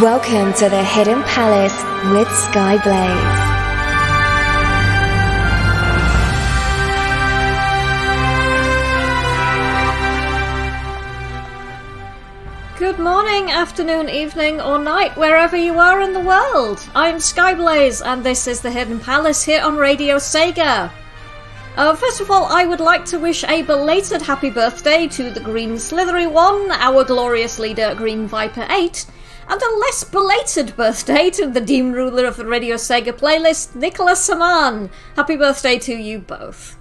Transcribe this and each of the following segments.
Welcome to the Hidden Palace with Skyblaze. Good morning, afternoon, evening, or night, wherever you are in the world. I'm Skyblaze, and this is the Hidden Palace here on Radio Sega. Uh, first of all, I would like to wish a belated happy birthday to the Green Slithery One, our glorious leader, Green Viper 8, and a less belated birthday to the Demon Ruler of the Radio Sega playlist, Nicholas Saman. Happy birthday to you both.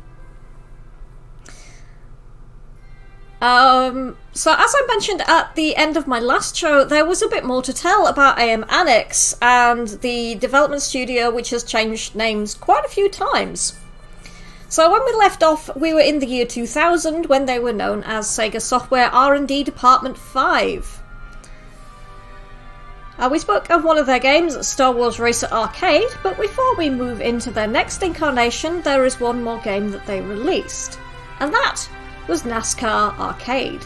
Um, so, as I mentioned at the end of my last show, there was a bit more to tell about AM Annex and the development studio, which has changed names quite a few times. So when we left off, we were in the year 2000 when they were known as Sega Software R&D Department 5. Uh, we spoke of one of their games, Star Wars Racer Arcade, but before we move into their next incarnation, there is one more game that they released, and that was NASCAR Arcade.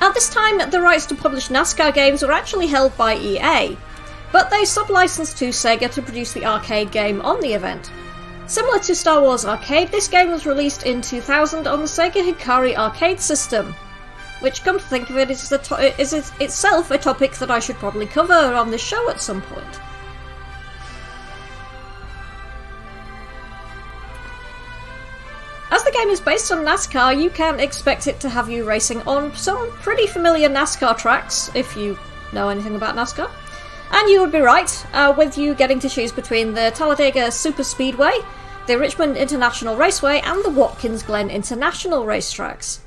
At this time, the rights to publish NASCAR games were actually held by EA, but they sub-licensed to Sega to produce the arcade game on the event. Similar to Star Wars Arcade, this game was released in 2000 on the Sega Hikaru arcade system, which, come to think of it, is, to- is itself a topic that I should probably cover on the show at some point. As the game is based on NASCAR, you can expect it to have you racing on some pretty familiar NASCAR tracks, if you know anything about NASCAR. And you would be right, uh, with you getting to choose between the Talladega Super Speedway, the Richmond International Raceway, and the Watkins Glen International racetracks.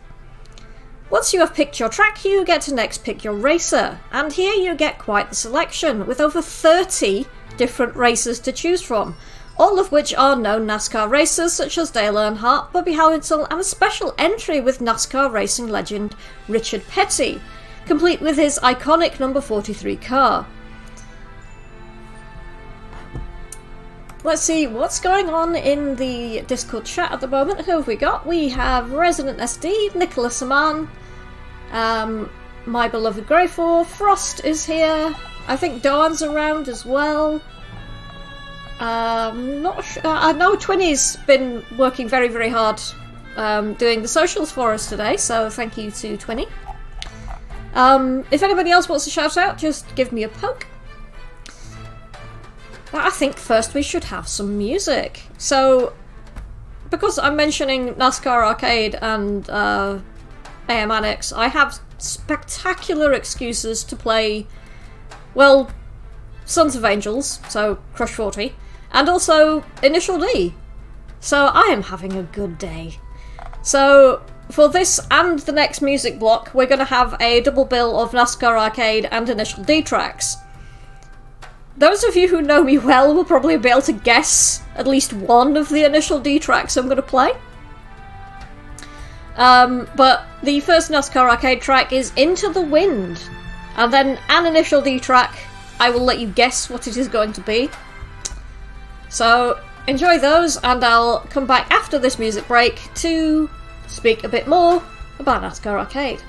Once you have picked your track, you get to next pick your racer, and here you get quite the selection, with over 30 different racers to choose from, all of which are known NASCAR racers such as Dale Earnhardt, Bobby Howitzel, and a special entry with NASCAR racing legend Richard Petty, complete with his iconic number 43 car. Let's see what's going on in the Discord chat at the moment. Who have we got? We have Resident SD, Nicholas Saman, um, my beloved Greyfor, Frost is here. I think Dawn's around as well. Um, not sure. I know Twinny's been working very, very hard um, doing the socials for us today, so thank you to Twinny. Um, if anybody else wants to shout out, just give me a poke. I think first we should have some music. So, because I'm mentioning NASCAR Arcade and uh, AM Annex, I have spectacular excuses to play, well, Sons of Angels, so Crush 40, and also Initial D. So I am having a good day. So for this and the next music block, we're going to have a double bill of NASCAR Arcade and Initial D tracks. Those of you who know me well will probably be able to guess at least one of the Initial D tracks I'm going to play. Um, but the first NASCAR Arcade track is Into the Wind, and then an Initial D track. I will let you guess what it is going to be. So enjoy those, and I'll come back after this music break to speak a bit more about NASCAR Arcade.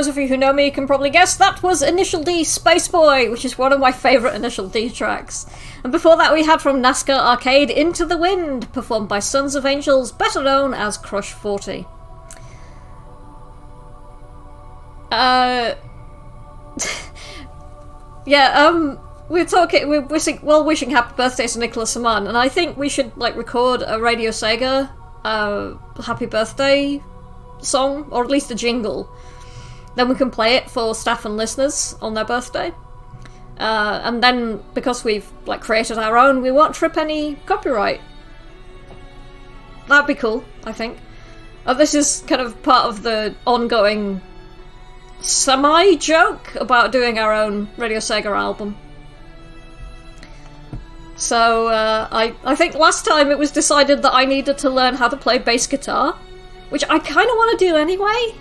Those of you who know me can probably guess, that was Initial D Space Boy, which is one of my favourite Initial D tracks. And before that, we had from NASCAR Arcade Into the Wind, performed by Sons of Angels, better known as Crush 40. Uh. yeah, um. We're talking. We're wishing, well wishing happy birthday to Nicholas Saman, and I think we should like record a Radio Sega uh, happy birthday song, or at least a jingle. Then we can play it for staff and listeners on their birthday. Uh, and then because we've like created our own, we won't trip any copyright. That'd be cool, I think. Uh, this is kind of part of the ongoing semi joke about doing our own Radio Sega album. So uh, I I think last time it was decided that I needed to learn how to play bass guitar, which I kind of want to do anyway.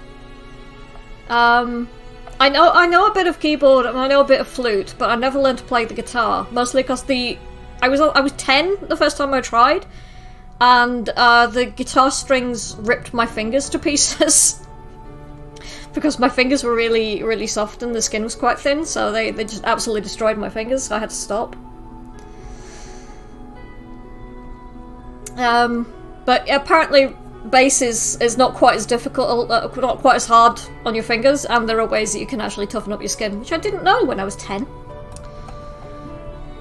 Um, I know I know a bit of keyboard and I know a bit of flute, but I never learned to play the guitar. Mostly because the I was I was ten the first time I tried, and uh, the guitar strings ripped my fingers to pieces. because my fingers were really, really soft and the skin was quite thin, so they, they just absolutely destroyed my fingers, so I had to stop. Um, but apparently bass is, is not quite as difficult, uh, not quite as hard on your fingers, and there are ways that you can actually toughen up your skin, which I didn't know when I was 10.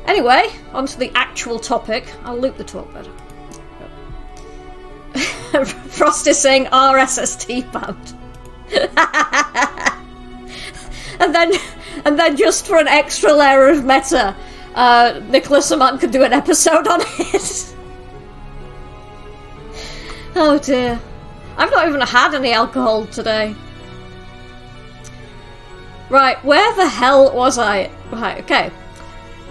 Anyway, on to the actual topic. I'll loop the talk better. Frost is saying RSST band. and then, and then just for an extra layer of meta, uh, Nicholas Amant could do an episode on it. oh dear. I've not even had any alcohol today. Right, where the hell was I? Right, okay.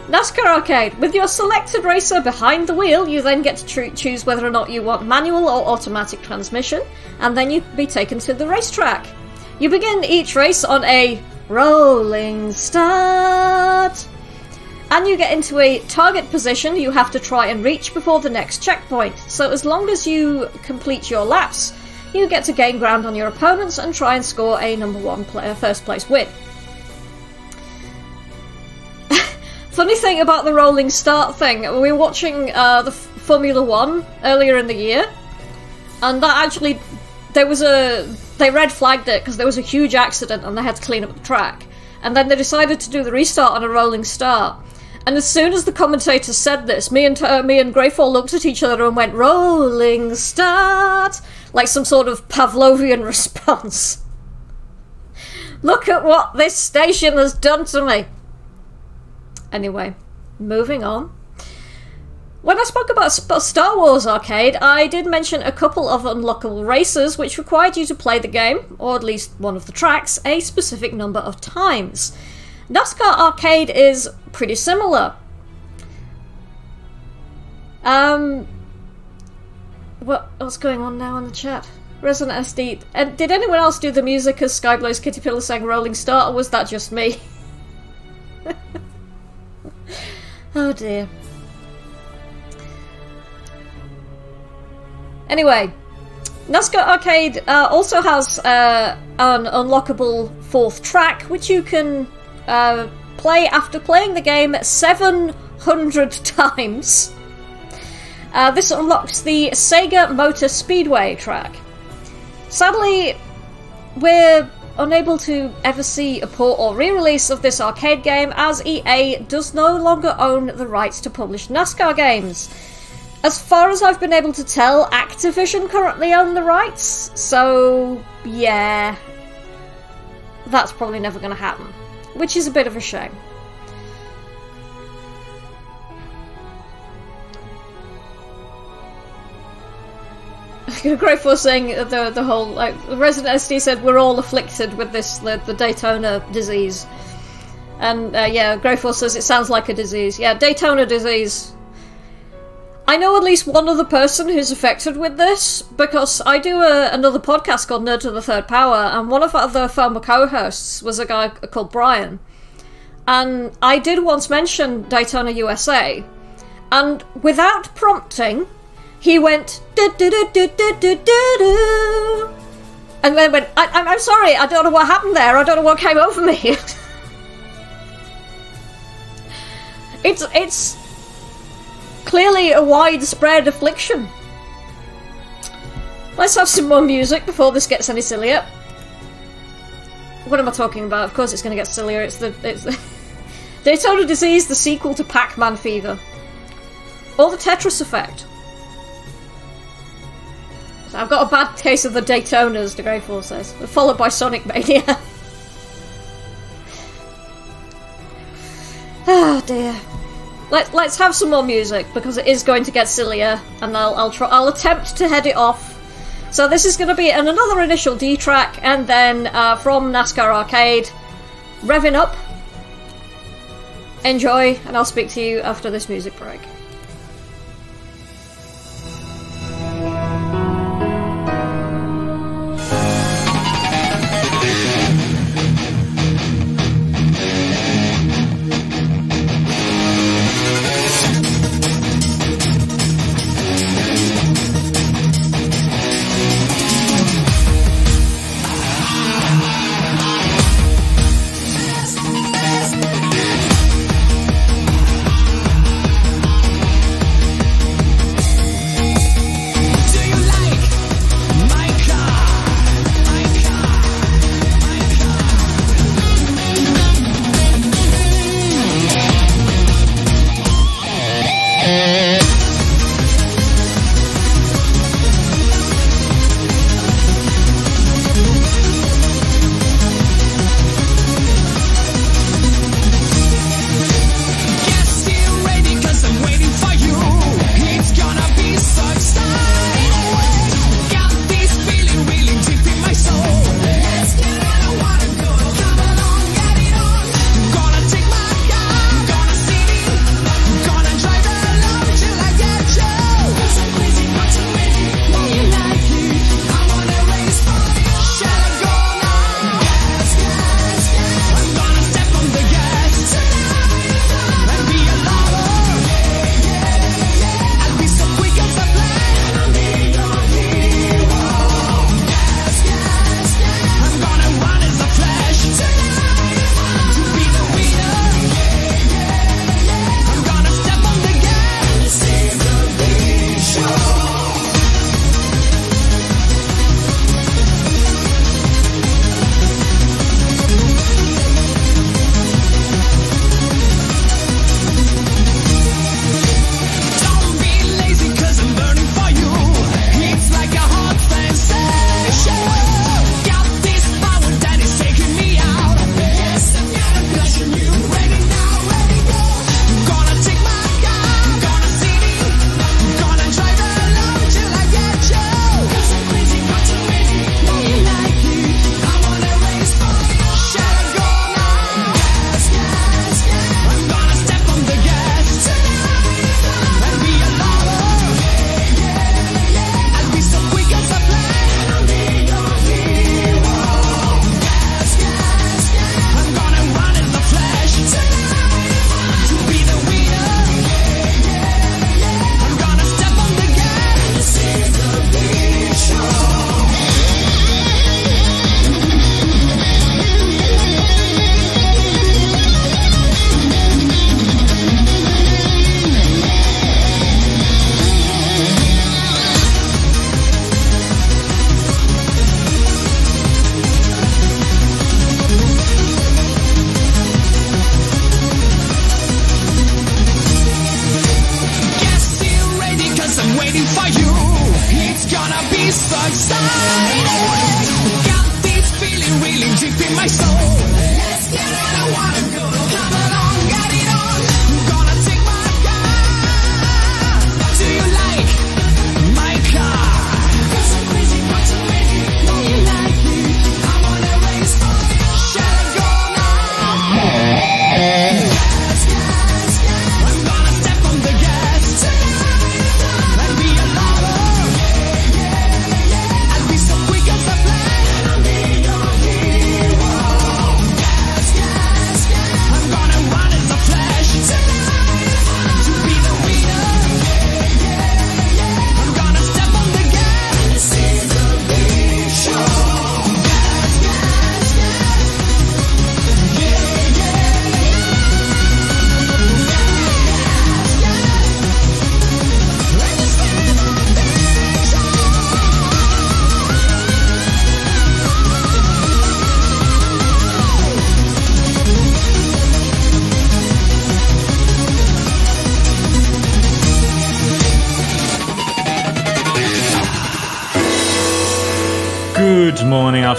NASCAR Arcade. With your selected racer behind the wheel, you then get to tr- choose whether or not you want manual or automatic transmission, and then you be taken to the racetrack. You begin each race on a rolling start, and you get into a target position you have to try and reach before the next checkpoint. So, as long as you complete your laps, you get to gain ground on your opponents and try and score a number one player first place win. Funny thing about the rolling start thing, we were watching uh, the Formula One earlier in the year, and that actually there was a they red flagged it because there was a huge accident and they had to clean up the track, and then they decided to do the restart on a rolling start. And as soon as the commentator said this, me and uh, me and Greyfall looked at each other and went "rolling start" like some sort of Pavlovian response. Look at what this station has done to me. Anyway, moving on. When I spoke about Star Wars Arcade, I did mention a couple of unlockable races which required you to play the game, or at least one of the tracks, a specific number of times. NASCAR Arcade is pretty similar. Um, what, what's going on now in the chat? Resident SD. And did anyone else do the music as Skyblaze Kitty Pillar sang Rolling Star, or was that just me? Oh dear. Anyway, NASCAR Arcade uh, also has uh, an unlockable fourth track, which you can uh, play after playing the game 700 times. Uh, this unlocks the Sega Motor Speedway track. Sadly, we're unable to ever see a port or re release of this arcade game as EA does no longer own the rights to publish NASCAR games. As far as I've been able to tell, Activision currently own the rights, so yeah, that's probably never going to happen, which is a bit of a shame. Grateful saying the the whole like Resident SD said we're all afflicted with this the, the Daytona disease, and uh, yeah, Grateful says it sounds like a disease. Yeah, Daytona disease. I know at least one other person who's affected with this because I do a, another podcast called Nerd to the Third Power, and one of the other former co-hosts was a guy called Brian, and I did once mention Daytona USA, and without prompting he went as And then went, I, I'm, I'm sorry, I don't know what happened there, I don't know what came over me. it's, it's clearly a widespread affliction. Let's have some more music before this gets any sillier. What am I talking about? Of course it's going to get sillier. It's the it's the Daytona Disease, the sequel to Pac-Man Fever, or the Tetris Effect. So I've got a bad case of the Daytonas, the Grateful says, followed by Sonic Mania. oh dear. Let, let's have some more music because it is going to get sillier, and I'll I'll try I'll attempt to head it off. So this is going to be an, another initial D track, and then uh, from NASCAR Arcade, revving up. Enjoy, and I'll speak to you after this music break.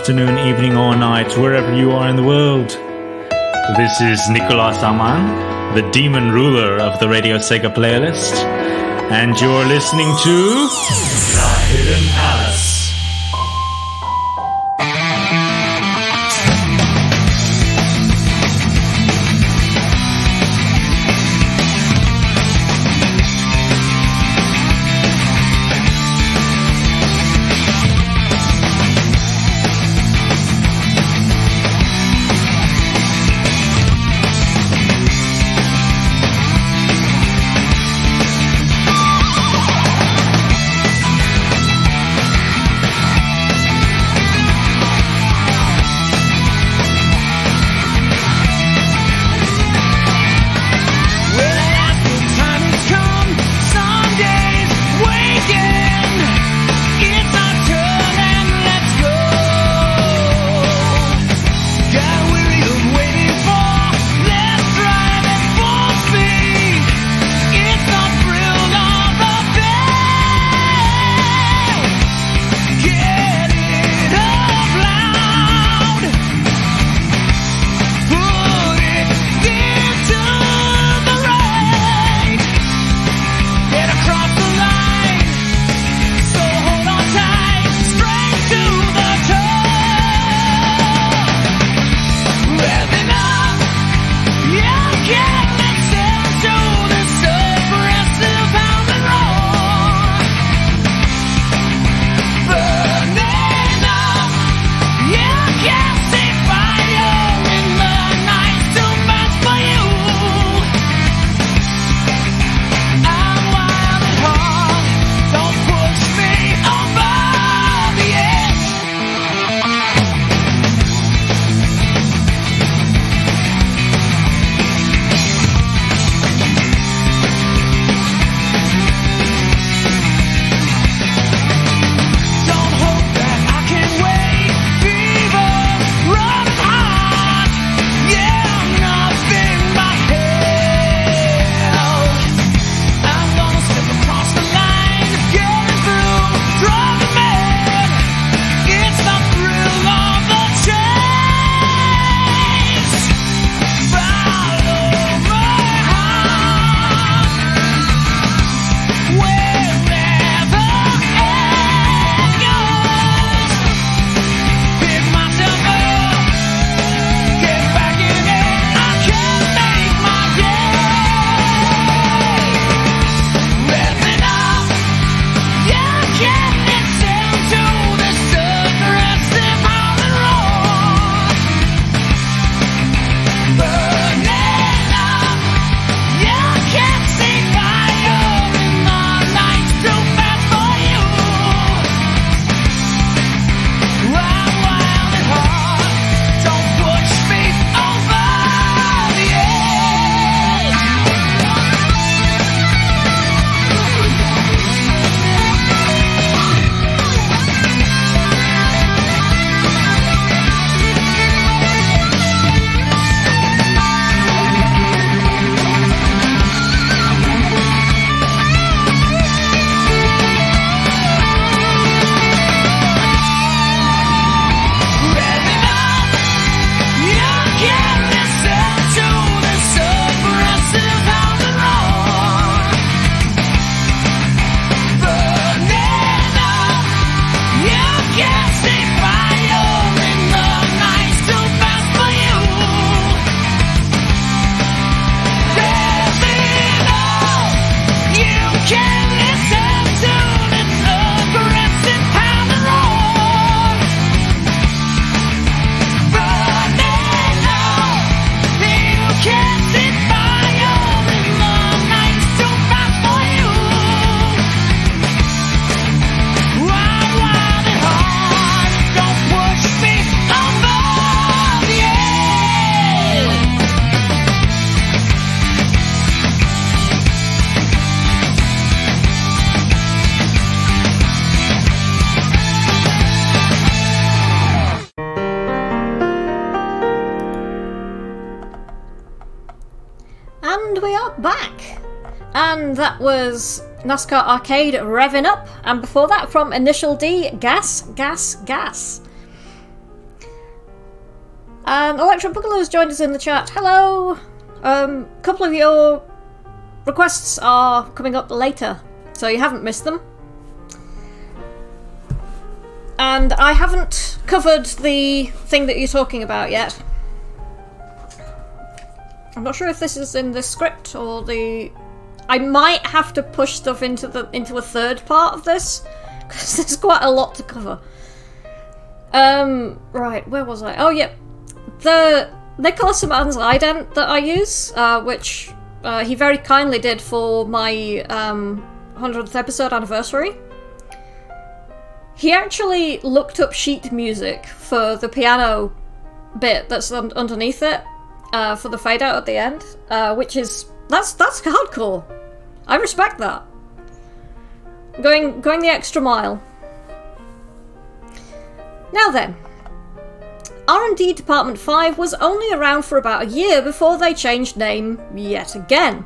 Afternoon, evening, or night, wherever you are in the world. This is Nicolas Aman, the demon ruler of the Radio Sega playlist, and you're listening to NASCAR Arcade Revving Up, and before that from Initial D, Gas, Gas, Gas. Electric Boogaloo has joined us in the chat. Hello! Um, a couple of your requests are coming up later, so you haven't missed them. And I haven't covered the thing that you're talking about yet. I'm not sure if this is in the script or the. I might have to push stuff into the into a third part of this because there's quite a lot to cover. Um, right, where was I? Oh, yeah, the Nicholas Aman's ident that I use, uh, which uh, he very kindly did for my um, 100th episode anniversary. He actually looked up sheet music for the piano bit that's un- underneath it uh, for the fade out at the end, uh, which is that's that's hardcore. I respect that. Going going the extra mile. Now then, R&D Department 5 was only around for about a year before they changed name yet again.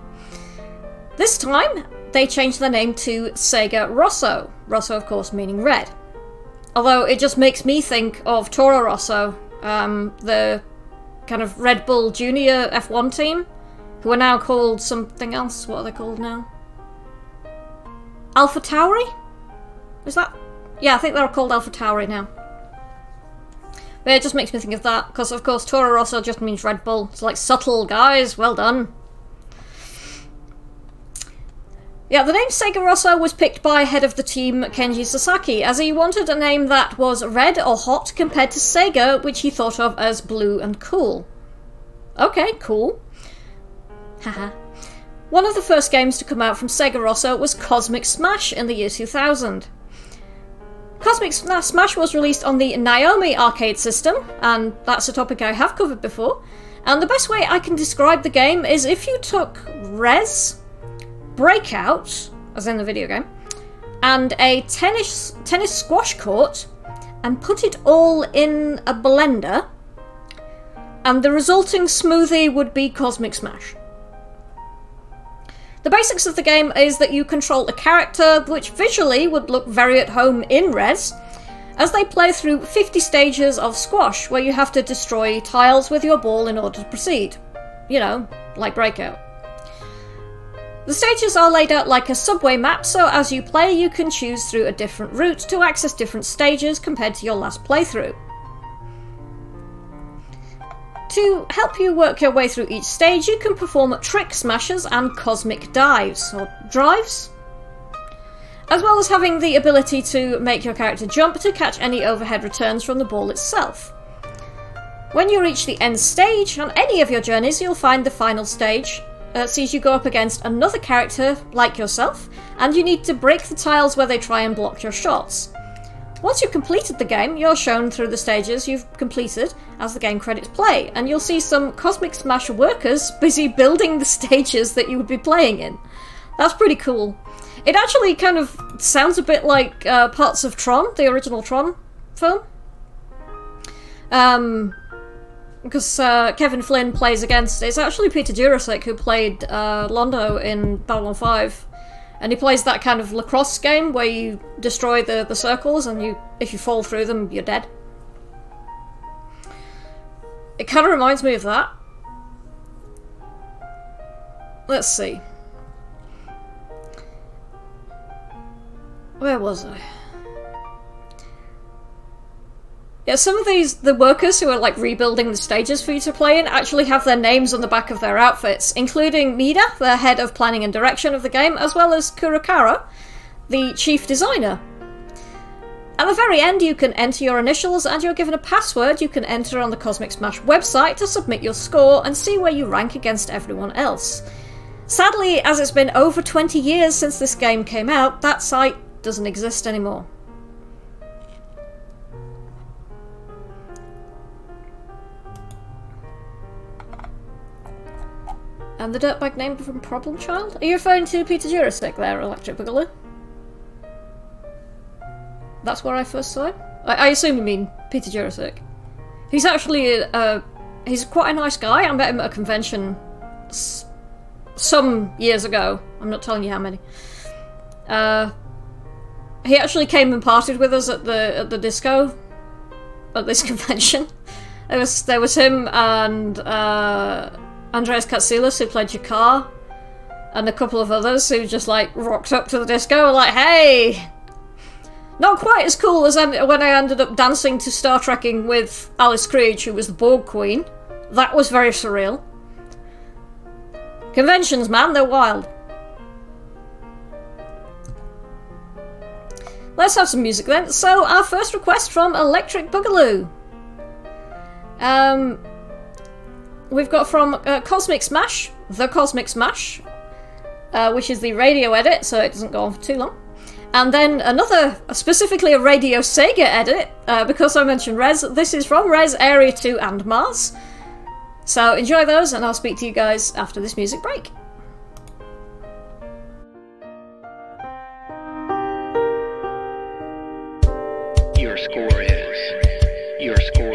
This time, they changed their name to Sega Rosso. Rosso, of course, meaning red. Although it just makes me think of Toro Rosso, um, the kind of Red Bull Junior F1 team, who are now called something else. What are they called now? Alpha Tauri? Is that? Yeah, I think they're called Alpha Tauri now. But it just makes me think of that, because of course Toro Rosso just means Red Bull. It's like subtle, guys. Well done. Yeah, the name Sega Rosso was picked by head of the team Kenji Sasaki, as he wanted a name that was red or hot compared to Sega, which he thought of as blue and cool. Okay, cool. Haha. One of the first games to come out from Sega Rosso was Cosmic Smash in the year 2000. Cosmic Smash was released on the Naomi arcade system, and that's a topic I have covered before. And the best way I can describe the game is if you took Rez, Breakout, as in the video game, and a tennis tennis squash court, and put it all in a blender, and the resulting smoothie would be Cosmic Smash. The basics of the game is that you control a character which visually would look very at home in Rez, as they play through 50 stages of squash where you have to destroy tiles with your ball in order to proceed. You know, like Breakout. The stages are laid out like a subway map, so as you play, you can choose through a different route to access different stages compared to your last playthrough. To help you work your way through each stage, you can perform trick smashes and cosmic dives, or drives, as well as having the ability to make your character jump to catch any overhead returns from the ball itself. When you reach the end stage, on any of your journeys, you'll find the final stage uh, sees you go up against another character like yourself, and you need to break the tiles where they try and block your shots. Once you've completed the game, you're shown through the stages you've completed as the game credits play, and you'll see some Cosmic Smash workers busy building the stages that you would be playing in. That's pretty cool. It actually kind of sounds a bit like uh, parts of Tron, the original Tron film. Um, because uh, Kevin Flynn plays against. It's actually Peter Jurasik who played uh, Londo in Babylon 5. And he plays that kind of lacrosse game where you destroy the, the circles and you if you fall through them, you're dead. It kind of reminds me of that. Let's see. Where was I? Yeah, some of these, the workers who are like rebuilding the stages for you to play in, actually have their names on the back of their outfits, including Mida, the head of planning and direction of the game, as well as Kurakara, the chief designer. At the very end, you can enter your initials and you're given a password you can enter on the Cosmic Smash website to submit your score and see where you rank against everyone else. Sadly, as it's been over 20 years since this game came out, that site doesn't exist anymore. And the dirtbag name from Problem Child? Are you referring to Peter Jurasik there, Electric Boogaloo? That's where I first saw him? I, I assume you mean Peter Jurasik. He's actually, uh, he's quite a nice guy. I met him at a convention s- some years ago. I'm not telling you how many. Uh, he actually came and partied with us at the at the disco at this convention. There was there was him and uh, Andreas Katsulas who played G'Kar, and a couple of others who just like rocked up to the disco like, hey. Not quite as cool as when I ended up dancing to Star Trekking with Alice Krige, who was the Borg Queen. That was very surreal. Conventions, man, they're wild. Let's have some music then. So, our first request from Electric Boogaloo. Um, we've got from uh, Cosmic Smash, The Cosmic Smash, uh, which is the radio edit, so it doesn't go on for too long. And then another, specifically a Radio Sega edit, uh, because I mentioned Rez. This is from Rez Area 2 and Mars. So enjoy those, and I'll speak to you guys after this music break. Your score is. Your score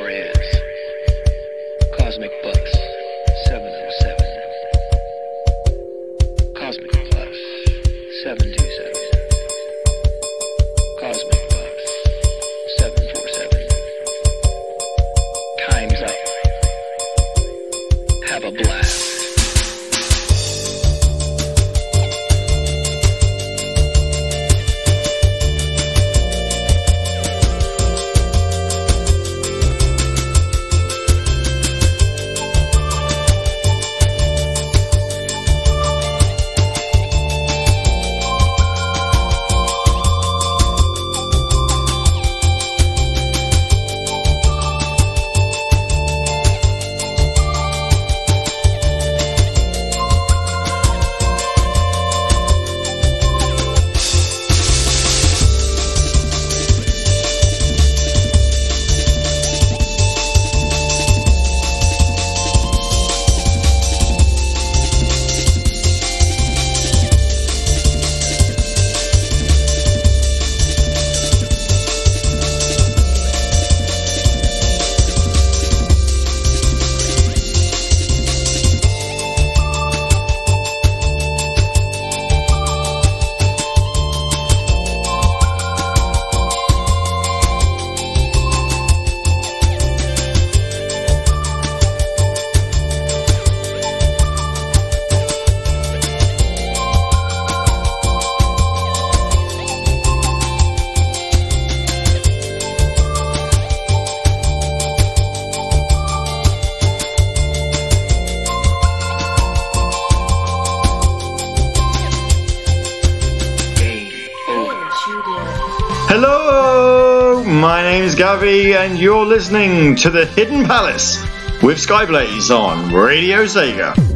and you're listening to the Hidden Palace with Skyblaze on Radio Sega.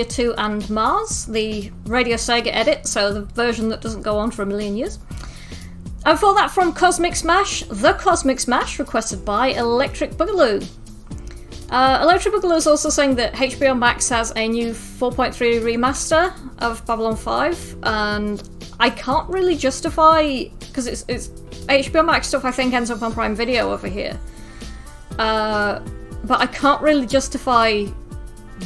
Rez 2 and Mars, the Radio Sega edit, so the version that doesn't go on for a million years. And for that from Cosmic Smash, The Cosmic Smash, requested by Electric Boogaloo. Uh, Electric Boogaloo is also saying that HBO Max has a new 4.3 remaster of Babylon 5, and I can't really justify because it's, it's HBO Max stuff. I think ends up on Prime Video over here, uh, but I can't really justify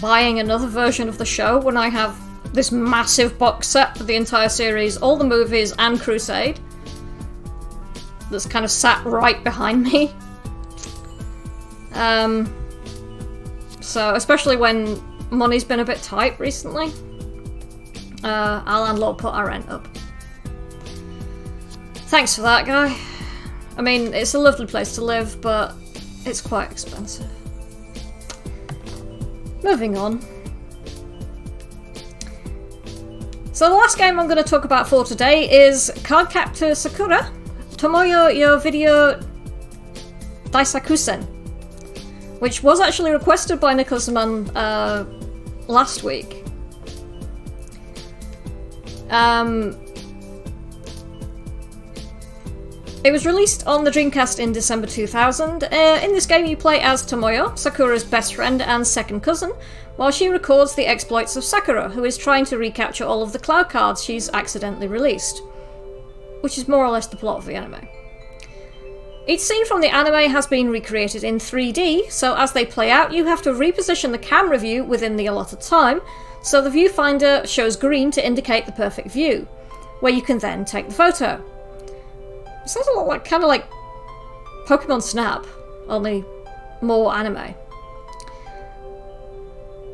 buying another version of the show when I have this massive box set for the entire series, all the movies, and Crusade that's kind of sat right behind me. Um, so, especially when money's been a bit tight recently, uh, our landlord put our rent up. Thanks for that, guy. I mean, it's a lovely place to live, but it's quite expensive. Moving on. So, the last game I'm going to talk about for today is Card Cardcaptor Sakura Tomoyo Yo Video Daisakusen, which was actually requested by Nicholas Mann uh, last week. Um, it was released on the Dreamcast in December 2000. Uh, in this game, you play as Tomoyo, Sakura's best friend and second cousin, while she records the exploits of Sakura, who is trying to recapture all of the Clow cards she's accidentally released. Which is more or less the plot of the anime. Each scene from the anime has been recreated in 3D, so as they play out, you have to reposition the camera view within the allotted time, so the viewfinder shows green to indicate the perfect view, where you can then take the photo. It sounds a lot like kind of like Pokemon Snap, only more anime.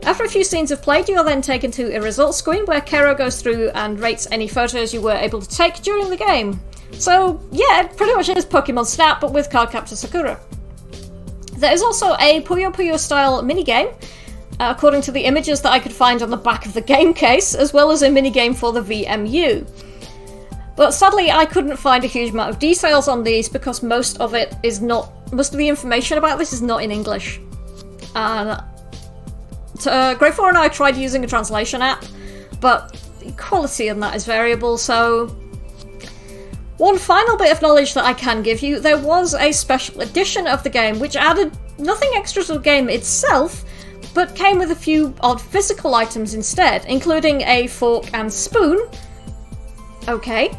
After a few scenes have played, you are then taken to a results screen where Kero goes through and rates any photos you were able to take during the game. So, yeah, it pretty much is Pokemon Snap, but with Cardcaptor Sakura. There is also a Puyo Puyo style minigame, uh, according to the images that I could find on the back of the game case, as well as a minigame for the VMU. But sadly, I couldn't find a huge amount of details on these because most of it is not. Most of the information about this is not in English. And uh, Grey 4 and I tried using a translation app, but the quality in that is variable, so. One final bit of knowledge that I can give you there was a special edition of the game which added nothing extra to the game itself, but came with a few odd physical items instead, including a fork and spoon. Okay.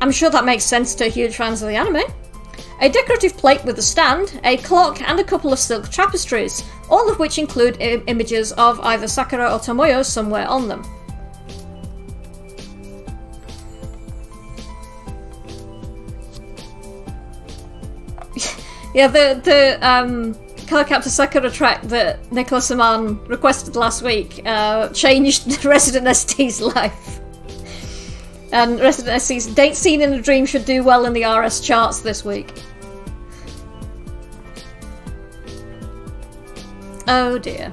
I'm sure that makes sense to huge fans of the anime. A decorative plate with a stand, a clock, and a couple of silk tapestries, all of which include images of either Sakura or Tomoyo somewhere on them. yeah, the the um, Cardcaptor Sakura track that Nicholas Aman requested last week uh, changed Resident ST's life. And Resident ST's Date Scene in a Dream should do well in the RS charts this week. Oh dear.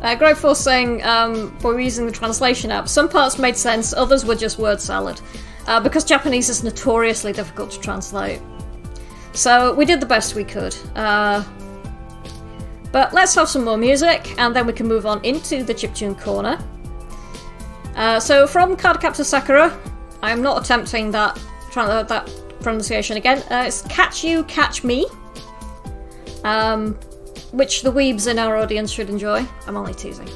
Uh, Force saying, um, we're using the translation app. Some parts made sense, others were just word salad. Uh, because Japanese is notoriously difficult to translate. So we did the best we could. Uh, but let's have some more music, and then we can move on into the chiptune corner. Uh, so from Cardcaptor Sakura, I'm not attempting that trying that pronunciation again. Uh, it's Catch You, Catch Me. Um, which the weebs in our audience should enjoy. I'm only teasing.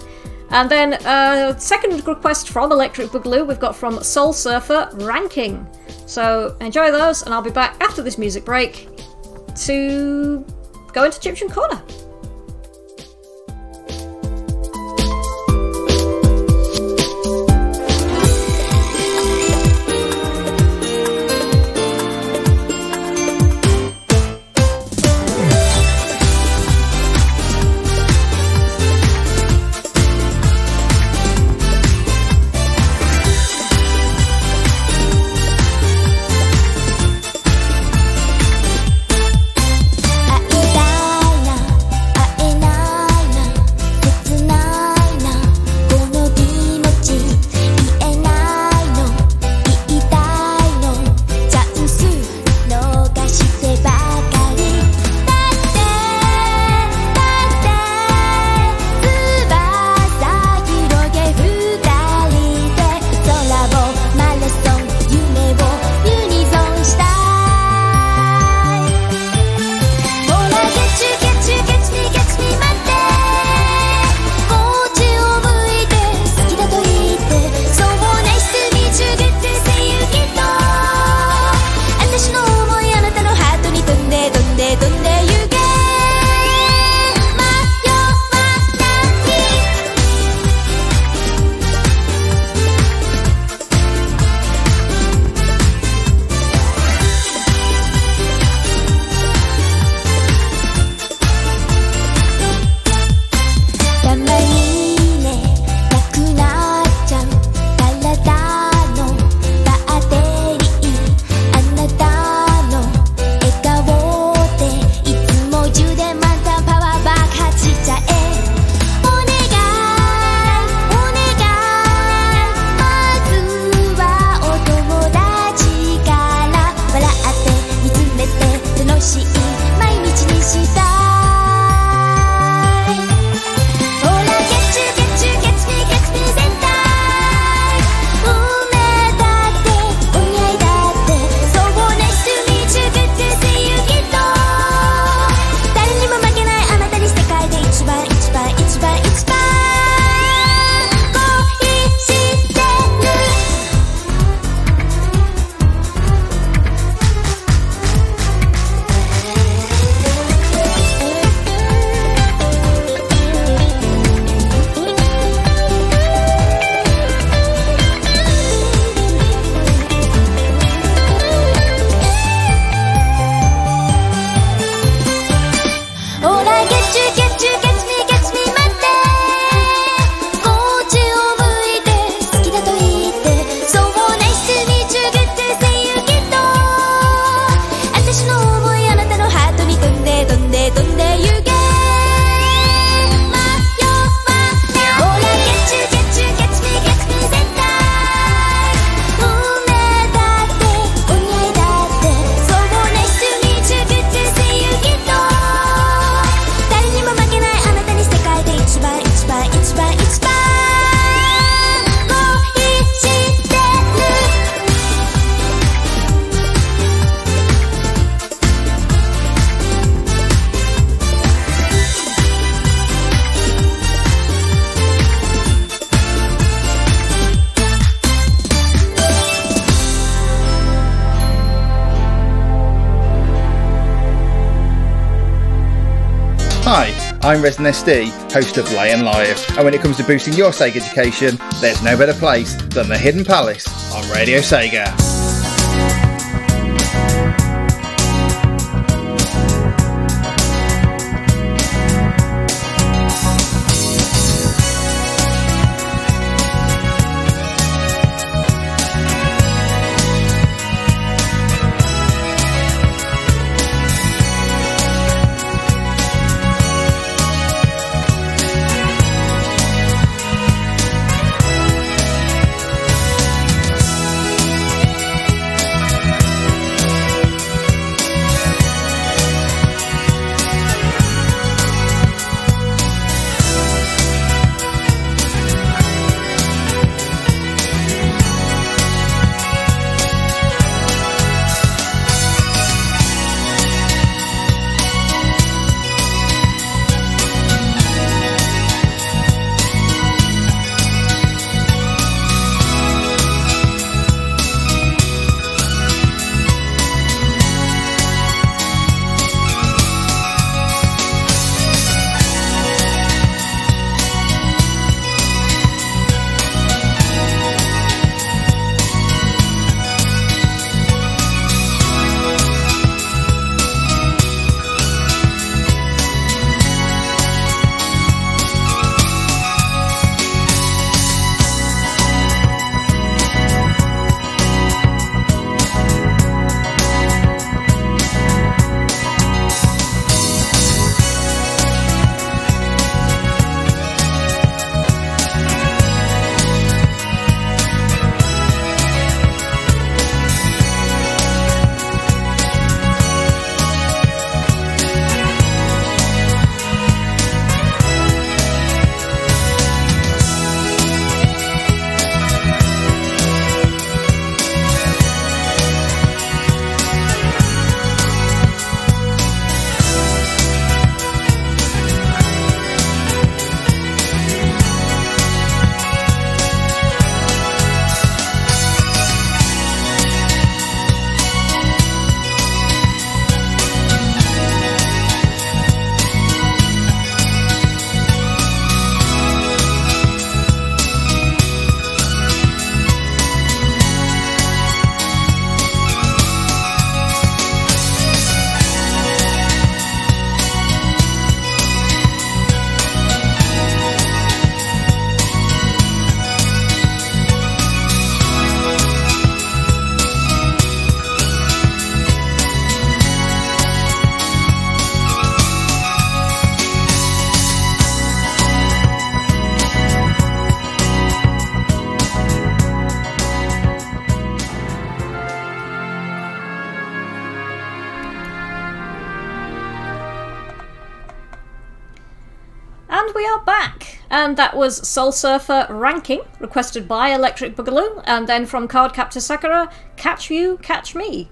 And then, uh, second request from Electric Boogaloo, we've got from Soul Surfer Ranking. So enjoy those, and I'll be back after this music break to go into chiptune Corner. I'm Resin SD, host of Lay and Live, and when it comes to boosting your Sega education, there's no better place than the Hidden Palace on Radio Sega. That was Soul Surfer Ranking, requested by Electric Boogaloo, and then from Cardcaptor Sakura, Catch You, Catch Me.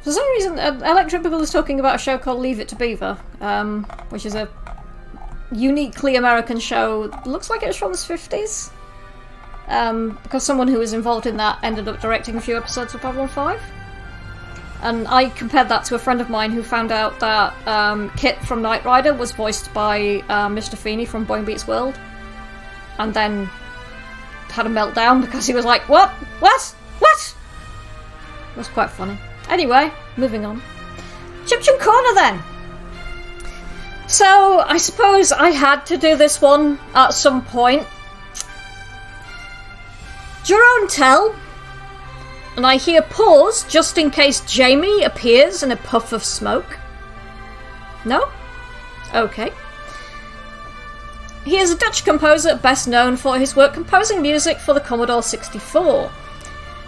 For some reason, uh, Electric Boogaloo is talking about a show called Leave It to Beaver, um, which is a uniquely American show. Looks like it's from the 50s. Um, because someone who was involved in that ended up directing a few episodes of Babylon 5. And I compared that to a friend of mine who found out that um, KITT from Knight Rider was voiced by uh, Mr. Feeny from Boy Meets World. And then had a meltdown because he was like, What? What? What? It was quite funny. Anyway, moving on. Chip Corner then! So, I suppose I had to do this one at some point. Jeroen Tel and I hear pause just in case Jamie appears in a puff of smoke. No? Okay. He is a Dutch composer best known for his work composing music for the Commodore 64.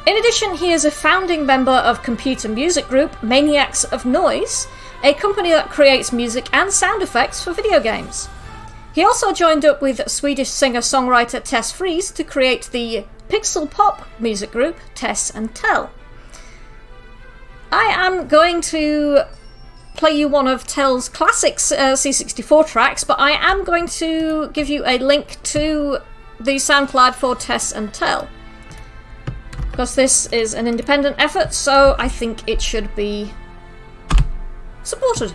In addition, he is a founding member of computer music group Maniacs of Noise, a company that creates music and sound effects for video games. He also joined up with Swedish singer songwriter Tess Fries to create the pixel pop music group Tess and Tel. I am going to play you one of Tel's classics uh, C64 tracks, but I am going to give you a link to the SoundCloud for Tess and Tel. Because this is an independent effort, so I think it should be supported.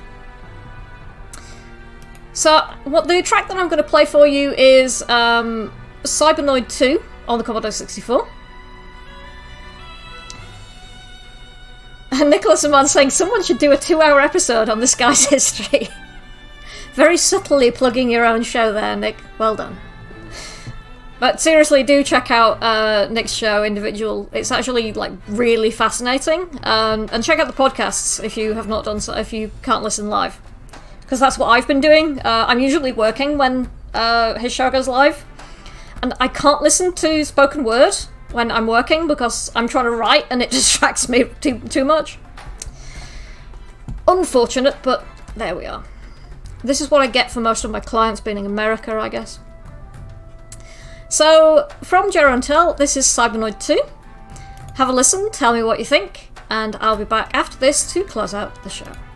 So, what the track that I'm going to play for you is um, Cybernoid 2 on the Commodore 64. And Nicholas Amon saying someone should do a two hour episode on this guy's history. Very subtly plugging your own show there, Nick. Well done. But seriously, do check out uh, Nick's show, Individual. It's actually like really fascinating. Um, and check out the podcasts if you have not done so. If you can't listen live, because that's what I've been doing. Uh, I'm usually working when uh, his show goes live, and I can't listen to spoken word when I'm working because I'm trying to write and it distracts me too too much. Unfortunate, but there we are. This is what I get for most of my clients being in America, I guess. So, from Jeroen Tel, this is Cybernoid 2. Have a listen, tell me what you think, and I'll be back after this to close out the show.「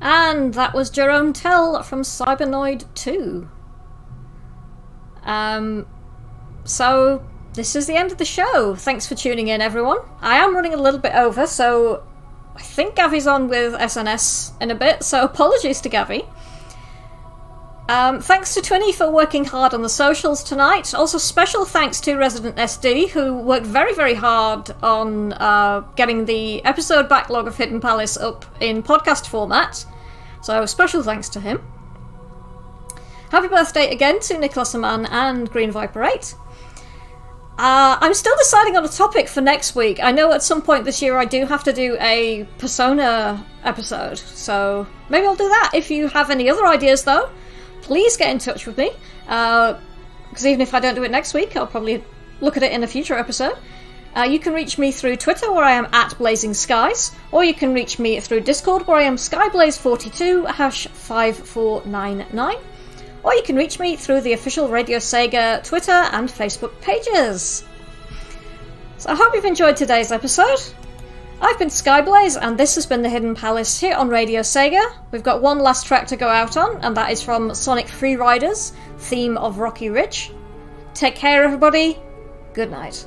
and that was Jeroen Tel from Cybernoid 2. Um, so, this is the end of the show. Thanks for tuning in, everyone. I am running a little bit over, so I think Gavy's on with SNS in a bit, so apologies to Gavy. Um, thanks to Twinny for working hard on the socials tonight. Also, special thanks to Resident SD, who worked very, very hard on uh, getting the episode backlog of Hidden Palace up in podcast format. So, special thanks to him. Happy birthday again to Nicholas Aman and Green Viper 8. Uh, I'm still deciding on a topic for next week. I know at some point this year I do have to do a Persona episode, so maybe I'll do that. If you have any other ideas, though, please get in touch with me. Because even if I don't do it next week, I'll probably look at it in a future episode. Uh, you can reach me through Twitter, where I am at Blazing Skies, or you can reach me through Discord, where I am Skyblaze42 hash 5499 or you can reach me through the official Radio Sega Twitter and Facebook pages. So I hope you've enjoyed today's episode. I've been Skyblaze, and this has been the Hidden Palace here on Radio Sega. We've got one last track to go out on, and that is from Sonic Free Riders, theme of Rocky Ridge. Take care, everybody. Good night.